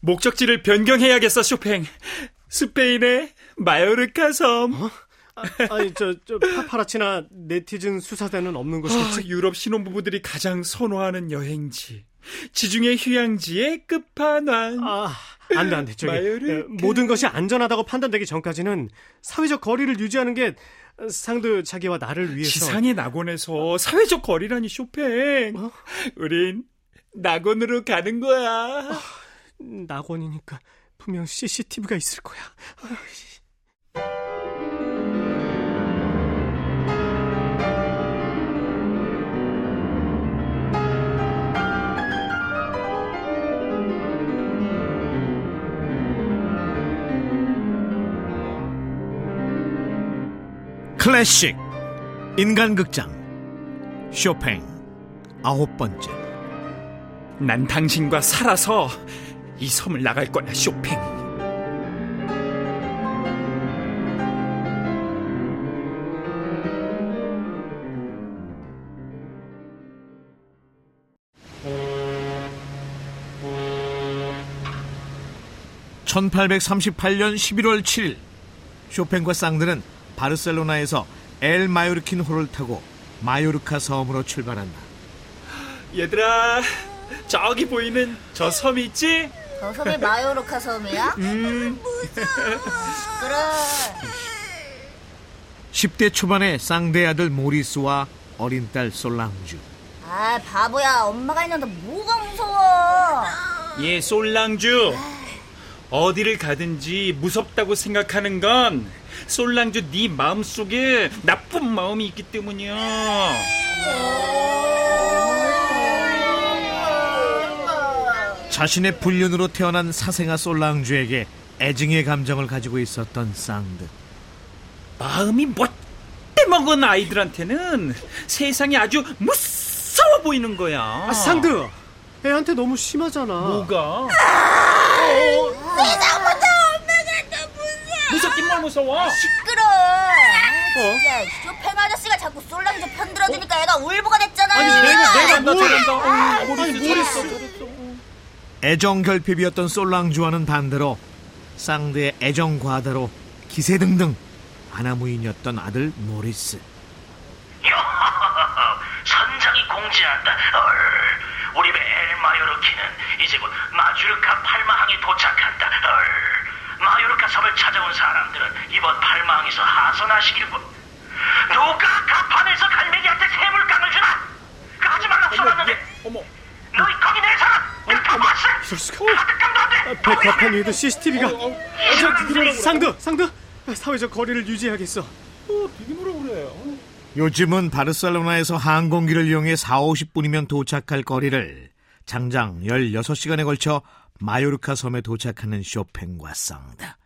목적지를 변경해야겠어, 쇼팽. 스페인의 마요르카 섬. 어? 아, 니 저, 저 파파라치나 네티즌 수사대는 없는 곳이겠지? 어, 유럽 신혼부부들이 가장 선호하는 여행지. 지중해 휴양지의 끝판왕. 아, 안 돼, 안 돼. 저기, 에, 모든 것이 안전하다고 판단되기 전까지는 사회적 거리를 유지하는 게 상도 자기와 나를 위해서. 지상의 낙원에서 사회적 거리라니 쇼팽. 어? 우린 낙원으로 가는 거야. 아, 낙원이니까 분명 CCTV가 있을 거야. 클래식 인간극장 쇼팽 아홉 번째 난 당신과 살아서 이 섬을 나갈 거야 쇼팽 (1838년 11월 7일) 쇼팽과 쌍드는 바르셀로나에서 엘 마요르킨 호를 타고 마요르카 섬으로 출발한다. 얘들아, 저기 보이는 저 섬 있지? 저 섬이 마요르카 섬이야? 음. 그래. 10대 초반의 쌍대 아들 모리스와 어린 딸 솔랑주. 아, 바보야. 엄마가 있는데 뭐가 무서워? 예, 솔랑주. 어디를 가든지 무섭다고 생각하는 건 솔랑주 네 마음속에 나쁜 마음이 있기 때문이야. 자신의 불륜으로 태어난 사생아 솔랑주에게 애증의 감정을 가지고 있었던 쌍드. 마음이 못돼먹은 아이들한테는 세상이 아주 무서워 보이는 거야. 아, 쌍드! 애한테 너무 심하잖아. 뭐가? 아, 어, 세상부터 무섭긴 뭘 무서워? 시끄러. 아, 진짜 쇼팽 아저씨가 자꾸 솔랑조 편들어주니까 애가 울보가 됐잖아. 아니 내가 내가 잘한다. 아, 모르겠어 잘했어. 애정 결핍이었던 솔랑주와는 반대로 쌍드의 애정 과다로 기세등등 아나무인이었던 아들 모리스. 선장이 공지한다. 얼, 우리 배 엘마요르키는 이제 곧 마주르카 팔마항에 도착한다. 얼. 마요르카 섬을 찾아온 사람들은 이번 팔망에서 하선하시길 부... 누가 가판에서 갈매기한테 새물깡을 주나? 그 하지 말라고 써놨는데 어머, 너희 거기 내 사람 그? 이럴 수가 가판 위에도 CCTV가. 어, 어, 어, 상드 상드 사회적 거리를 유지해야겠어. 어, 그래. 어. 요즘은 바르셀로나에서 항공기를 이용해 4, 50분이면 도착할 거리를 장장 16시간에 걸쳐 마요르카 섬에 도착하는 쇼팽과 쌍다.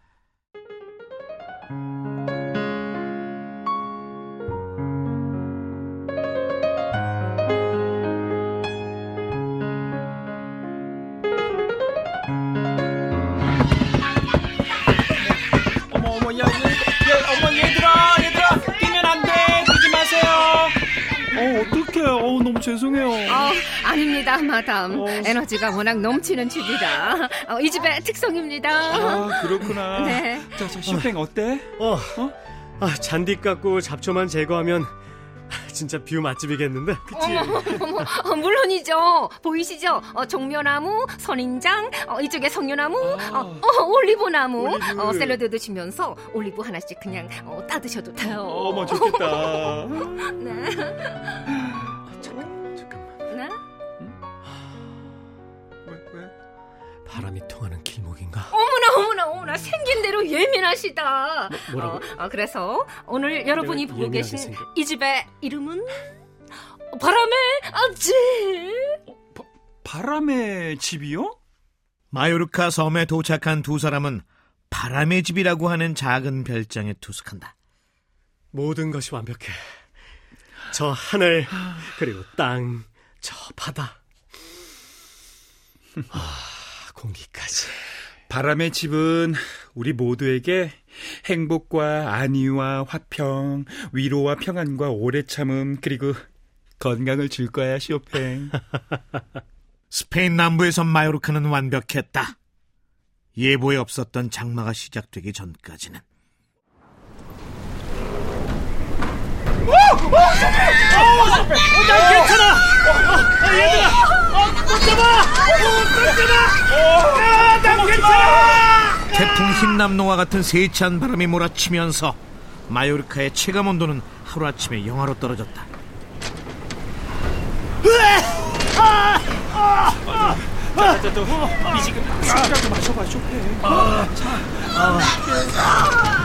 죄송해요. 어, 아닙니다, 마담. 어... 에너지가 워낙 넘치는 집이라. 어, 이 집의 특성입니다. 아, 그렇구나. 네. 자, 자, 쇼팽 어때? 어, 어? 아, 잔디 깎고 잡초만 제거하면 진짜 view 맛집이겠는데, 그치? 어머, 어머, 어, 물론이죠. 보이시죠? 어, 종려나무, 선인장, 어, 이쪽에 석류나무, 아. 어, 어, 올리브나무, 올리브. 어, 샐러드 드시면서 올리브 하나씩 그냥 어, 따드셔도 돼요. 어머, 좋겠다. 네. 바람이 통하는 길목인가? 어머나, 어머나, 어머나, 생긴 대로 예민하시다. 뭐, 라고 어, 그래서 오늘 여러분이 보고 계신 생겨. 이 집의 이름은 바람의 집. 어, 바, 바람의 집이요? 마요르카 섬에 도착한 두 사람은 바람의 집이라고 하는 작은 별장에 투숙한다. 모든 것이 완벽해. 저 하늘, 그리고 땅, 저 바다. 아, 공기까지. 바람의 집은 우리 모두에게 행복과 안위와 화평, 위로와 평안과 오래 참음, 그리고 건강을 줄 거야, 쇼팽. 스페인 남부에서 마요르카는 완벽했다. 예보에 없었던 장마가 시작되기 전까지는 난 괜찮아! 아, 얘들아! 어, 못 잡아! 어, 못 잡아! 아, 난 괜찮아! 태풍 흰남노와 같은 세찬 바람이 몰아치면서 마요르카의 체감 온도는 하루아침에 영하로 떨어졌다. 이 지금 술이라도 마셔봐 쇼팽 아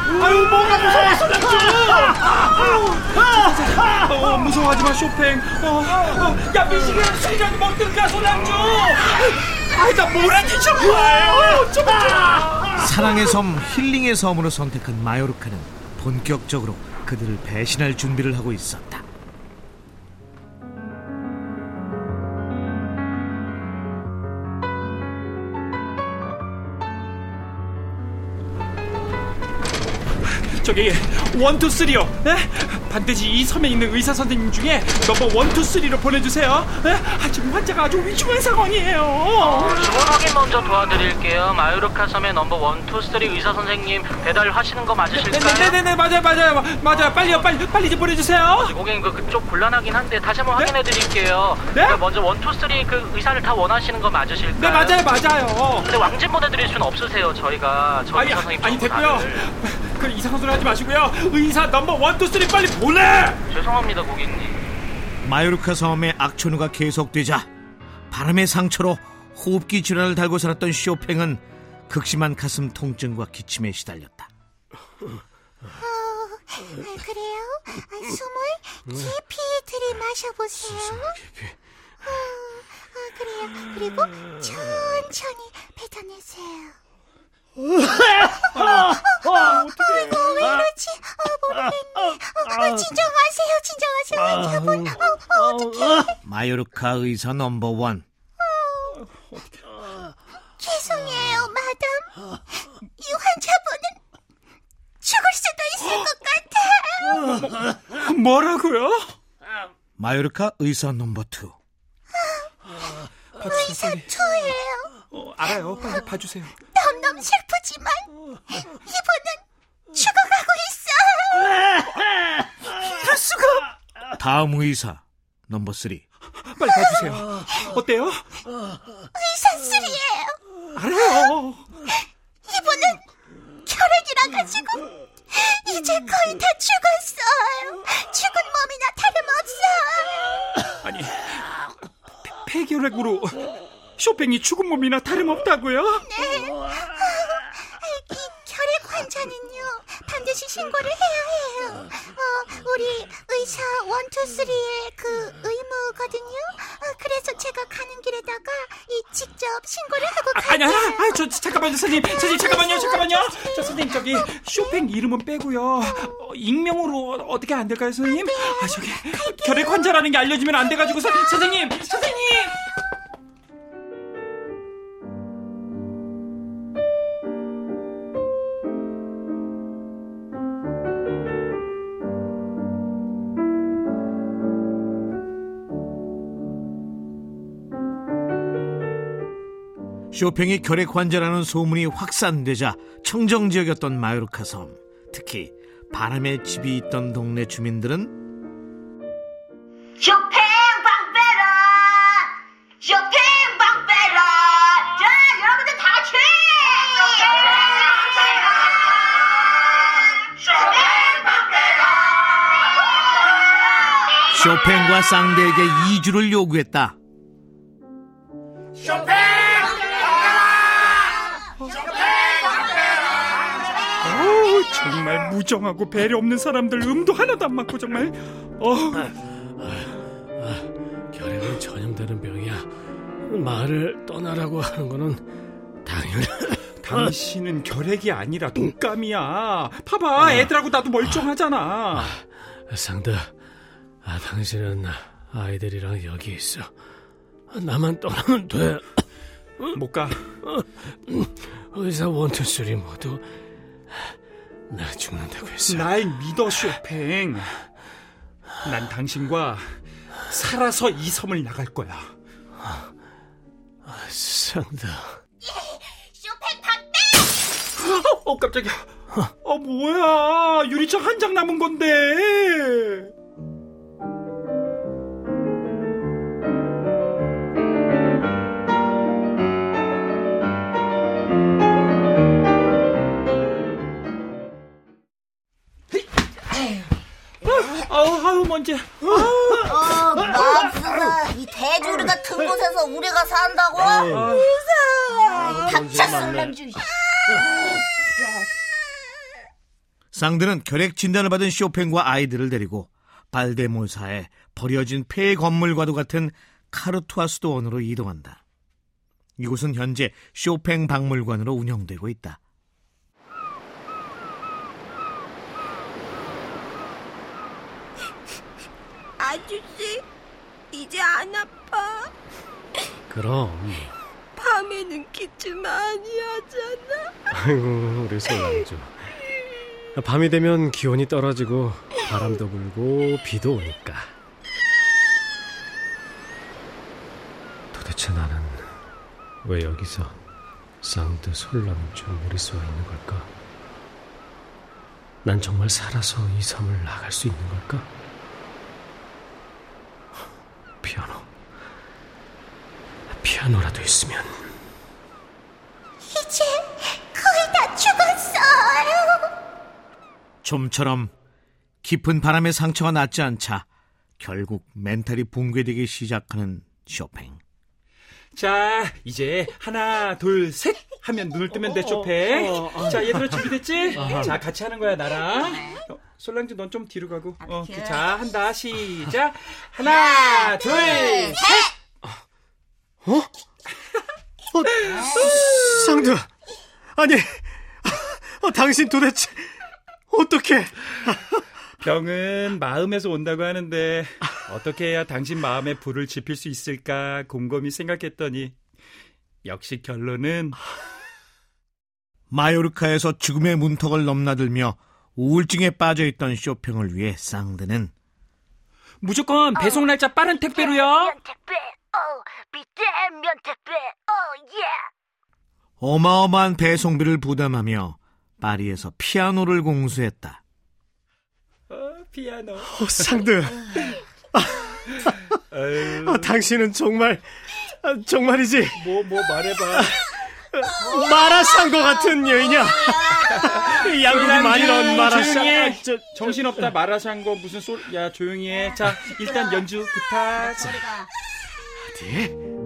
유 뭐가 무서워 소량주 어, 무서워하지 마 쇼팽. 어, 어, 야 미식이랑 술이라도 먹든가 소량주 아이 나 모래기 좋아해요 좀 사랑의 섬 힐링의 섬으로 선택한 마요르카는 본격적으로 그들을 배신할 준비를 하고 있었다. 저기 one two three요 네? 반드시 이 섬에 있는 의사 선생님 중에 number one two three로 보내주세요 네? 아, 지금 환자가 아주 위중한 상황이에요 주문 확인 먼저 도와드릴게요. 마요르카 섬의 number one, two, three 의사 선생님 배달하시는 거 맞으실까요? 네네네 맞아요 맞아요 맞아요 빨리요 빨리 빨리 좀 보내주세요 고객님 그 그쪽 곤란하긴 한데 다시 한번 확인해 드릴게요. 네? 그 먼저 one, two, three 그 의사를 다 원하시는 거 맞으실까요? 네 맞아요 맞아요 근데 왕진 보내드릴 수는 없으세요. 저희가 저 아니 아니 됐고요. 그 이상한 소리 하지 마시고요 의사 number one two three 빨리 보내 죄송합니다 고객님. 마요르카 섬의 악천후가 계속되자 바람의 상처로 호흡기 질환을 달고 살았던 쇼팽은 극심한 가슴 통증과 기침에 시달렸다. 그래요? 아, 숨을 깊이 들이마셔보세요. 아, 아, 그래요. 그리고 천천히 뱉어내세요. 어, 아이고, 왜 이러지? 아, 모르겠네. 어, 어, 진정하세요, 진정하세요, 환자분. 어, 어, 어떡해. 마요르카 의사 넘버 원. 죄송해요, 마담. 이 환자분은 죽을 수도 있을 것 같아요. 뭐라고요? 마요르카 의사 number two. 봐주세요 빨리 저예요. 어, 알아요 빨리 봐주세요 너무너무 슬프지만 이분은 죽어가고 있어요. 이럴 수가 다음 의사 number three. 빨리 봐주세요 어때요? 의사 three예요. 알아요 이분은 혈액이라 가지고 이제 거의 다 죽었어요. 죽은 몸이나 다름없어요. 아니 폐- 폐결핵으로 쇼팽이 죽은 몸이나 다름없다고요? 네. 이 혈액 환자는요 반드시 신고를 해야 해요. 어, 우리 의사 원투쓰리의 그 의무거든요. 어, 그래서 제가 가는 길에다가 이 직접 신고를 하고 아, 아니야, 갈게요. 아, 저 잠깐만요, 선생님, 선생님 잠깐만요, 잠깐만요. 저 선생님 저기 쇼팽 이름은 빼고요. 어, 익명으로 어떻게 안 될까요, 선생님? 아 저기 결핵 환자라는 게 알려지면 안 돼가지고 선, 선생님, 선생님. 쇼팽이 결핵 환자라는 소문이 확산되자 청정 지역이었던 마요르카 섬, 특히 바람의 집이 있던 동네 주민들은 쇼팽 방빼라! 쇼팽 방빼라! 자, 여러분들 다 같이! 쇼팽과 쌍대에게 이주를 요구했다. 어우, 정말 무정하고 배려 없는 사람들 음도 하나도 안 맞고 정말. 어, 결핵은 전염되는 병이야. 말을 떠나라고 하는 거는 당연히 당신은 결핵이 아니라 독감이야. 봐봐, 애들하고 나도 멀쩡하잖아. 상드. 아, 당신은 아이들이랑 여기 있어. 나만 떠나면 돼. 못 가. 의사 one two three 모두 나 죽는다고 했어. 날 믿어, 쇼팽. 난 당신과 살아서 이 섬을 나갈 거야. 상드. 쇼팽 방빼라! 어, 깜짝이야. 어, 뭐야. 유리창 한 장 남은 건데. 먼지. 어, 맙소사. 이 대주리 같은 곳에서 우리가 산다고? 무서워. 닥쳐, 설랑주. 쌍들은 결핵 진단을 받은 쇼팽과 아이들을 데리고 발데모사에 버려진 폐 건물과도 같은 카르투아 수도원으로 이동한다. 이곳은 현재 쇼팽 박물관으로 운영되고 있다. 아저씨, 이제 안 아파. 그럼. 밤에는 기침 많이 하잖아. 아이고, 우리 솔랑주. 밤이 되면 기온이 떨어지고 바람도 불고 비도 오니까. 도대체 나는 왜 여기서 쌍드 솔랑주 머릿속에 있는 걸까? 난 정말 살아서 이 섬을 나갈 수 있는 걸까? 피아노. 피아노라도 있으면. 이제 거의 다 죽었어요. 좀처럼 깊은 바람의 상처가 낫지 않자 결국 멘탈이 붕괴되기 시작하는 쇼팽. 자, 이제 하나, 둘, 셋 하면 눈을 뜨면 돼, 쇼팽. 자, 얘들아 준비됐지? 자, 같이 하는 거야, 나랑. 어, 솔랑주 넌좀 뒤로 가고. 어, 그, 자, 한다. 시작. 하나, 둘, 셋. 어? 어, 쌍드. 아니, 어, 당신 도대체 어떻게? 병은 마음에서 온다고 하는데 어떻게 해야 당신 마음에 불을 지필 수 있을까 곰곰이 생각했더니 역시 결론은 마요르카에서 죽음의 문턱을 넘나들며 우울증에 빠져있던 쇼팽을 위해 쌍드는 무조건 배송 날짜 빠른 택배로요. 어, 어, 예. 어마어마한 배송비를 부담하며 파리에서 피아노를 공수했다. 어, 피아노. 어, 쌍드. 아, 당신은 정말 아, 정말이지 뭐, 뭐 말해봐. 마라샹 거 같은 여인이야. 양고기 많이 넣은 마라샹. 조용히 해. 아, 저, 정신없다 마라샹궈 무슨 솔? 야 조용히 해. 자 일단 연주 부탁. 어디?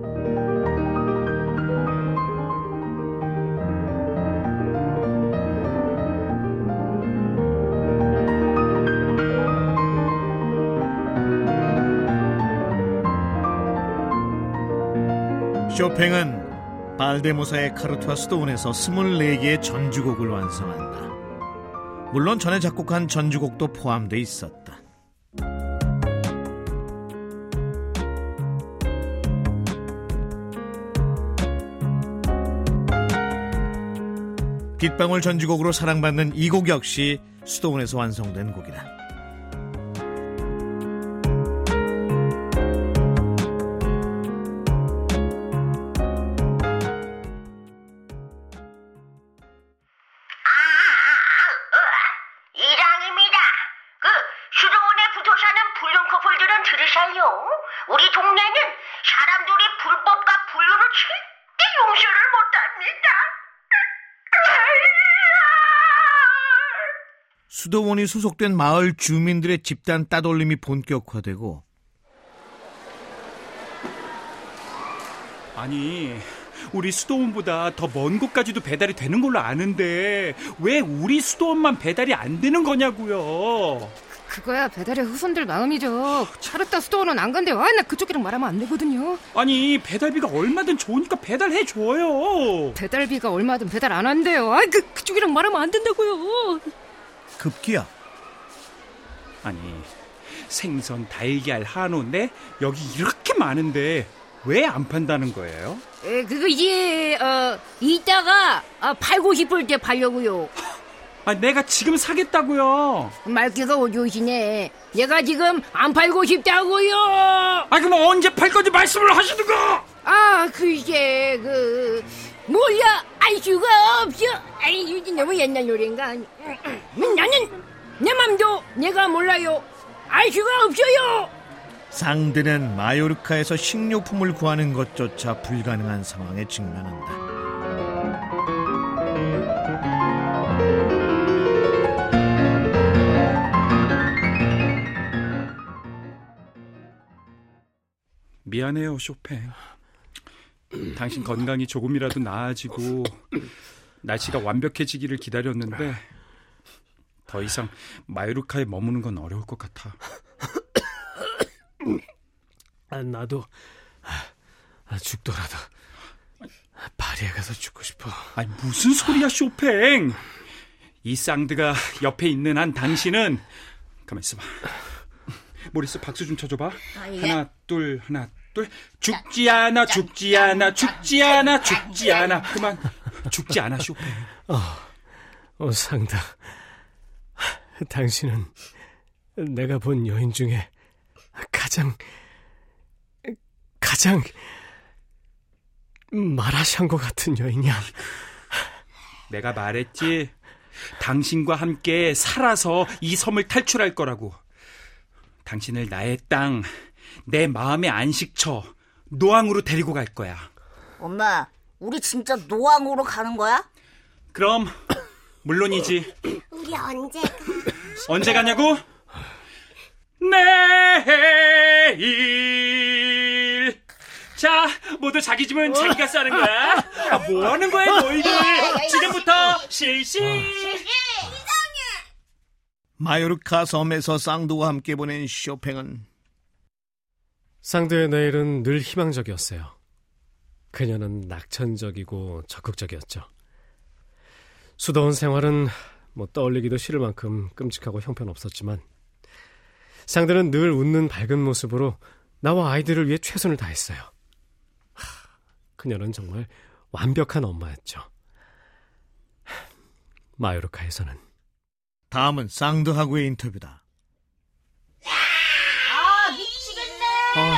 쇼팽은 발데모사의 카르투아 수도원에서 24개의 전주곡을 완성한다. 물론 전에 작곡한 전주곡도 포함돼 있었다. 빗방울 전주곡으로 사랑받는 이 곡 역시 수도원에서 완성된 곡이다. 수도원이 소속된 마을 주민들의 집단 따돌림이 본격화되고 아니 우리 수도원보다 더 먼 곳까지도 배달이 되는 걸로 아는데 왜 우리 수도원만 배달이 안 되는 거냐고요. 그 거야 배달의 후손들 마음이죠. 차르타 수도원은 안 간대요. 아, 나 그쪽이랑 말하면 안 되거든요. 아니 배달비가 얼마든 좋으니까 배달해 줘요. 배달비가 얼마든 배달 안 한대요. 아, 그 그쪽이랑 말하면 안 된다고요. 급기야 아니 생선, 달걀, 한우인데 여기 이렇게 많은데 왜 안 판다는 거예요? 에, 그거 이제 어 이따가 아, 팔고 싶을 때 팔려고요. 아 내가 지금 사겠다고요. 말귀가 오조시네. 얘가 지금 안 팔고 싶다고요. 아 그럼 언제 팔 건지 말씀을 하시든가. 아, 그게 그 몰라 알 수가 없어. 아이, 이게 너무 옛날 노래인가? 음, 나는 내 맘도 내가 몰라요. 알 수가 없어요. 상드는 마요르카에서 식료품을 구하는 것조차 불가능한 상황에 직면한다. 미안해요, 쇼팽. 당신 건강이 조금이라도 나아지고 날씨가 완벽해지기를 기다렸는데 더 이상 마요르카에 머무는 건 어려울 것 같아. 아, 나도 아, 죽더라도 파리에 가서 죽고 싶어. 아니 무슨 소리야, 쇼팽? 이 쌍드가 옆에 있는 한 당신은 가만 있어봐. 모리스 박수 좀 쳐줘봐. 하나 둘 하나 둘 죽지 않아 죽지 않아 죽지 않아 죽지 않아 그만 죽지 않아 쇼팽. 어, 어 상다. 당신은 내가 본 여인 중에 가장 가장 마라샹궈 같은 여인이야. 내가 말했지. 당신과 함께 살아서 이 섬을 탈출할 거라고. 당신을 나의 땅, 내 마음의 안식처, 노항으로 데리고 갈 거야. 엄마, 우리 진짜 노항으로 가는 거야? 그럼 물론이지. 우리 언제 가? 언제 가냐고? 내일. 자, 모두 자기 집은 자기가 싸는 거야. 아, 뭐 하는 거야, 너희들? 지금부터 실시. 마요르카 섬에서 쌍두와 함께 보낸 쇼팽은 쌍두의 내일은 늘 희망적이었어요. 그녀는 낙천적이고 적극적이었죠. 수더운 생활은 뭐 떠올리기도 싫을 만큼 끔찍하고 형편없었지만 쌍두는 늘 웃는 밝은 모습으로 나와 아이들을 위해 최선을 다했어요. 하, 그녀는 정말 완벽한 엄마였죠. 하, 마요르카에서는 다음은 쌍두하고의 인터뷰다. 아, 미치겠네.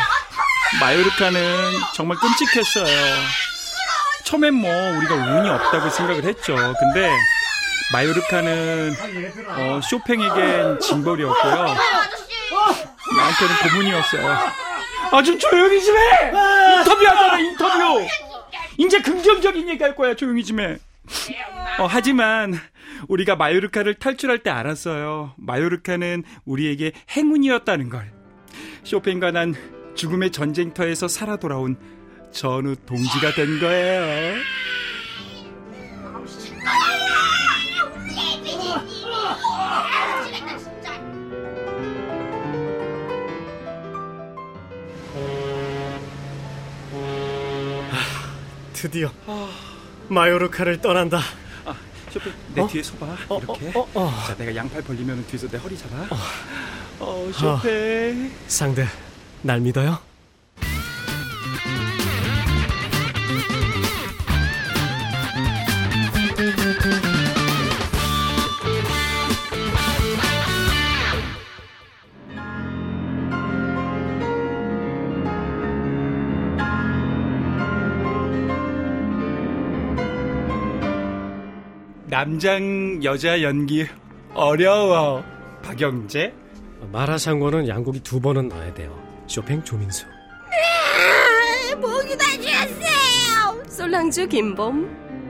마요르카는 정말 끔찍했어요. 처음엔 뭐 우리가 운이 없다고 생각을 했죠. 근데 마요르카는 어, 쇼팽에겐 징벌이었고요. 나한테는 고문이었어요. 아 좀 조용히 좀 해. 인터뷰하잖아 인터뷰. 이제 긍정적인 얘기 할 거야 조용히 좀 해. 어, 하지만 우리가 마요르카를 탈출할 때 알았어요. 마요르카는 우리에게 행운이었다는 걸. 쇼팽과 난 죽음의 전쟁터에서 살아 돌아온 전우 동지가 된 거예요. 드디어 마요르카를 떠난다. 아, 쇼팽 내 어? 뒤에 서봐. 어, 이렇게. 어, 어, 어. 자, 내가 양팔 벌리면 뒤에서 내 허리 잡아. 어, 쇼팽. 상대 날 믿어요? 남장 여자 연기 어려워. 박영재. 마라샹궈는 양고기 두 번은 넣어야 돼요. 쇼팽 조민수. 목이 다 쥐었어요. 솔랑주 김범.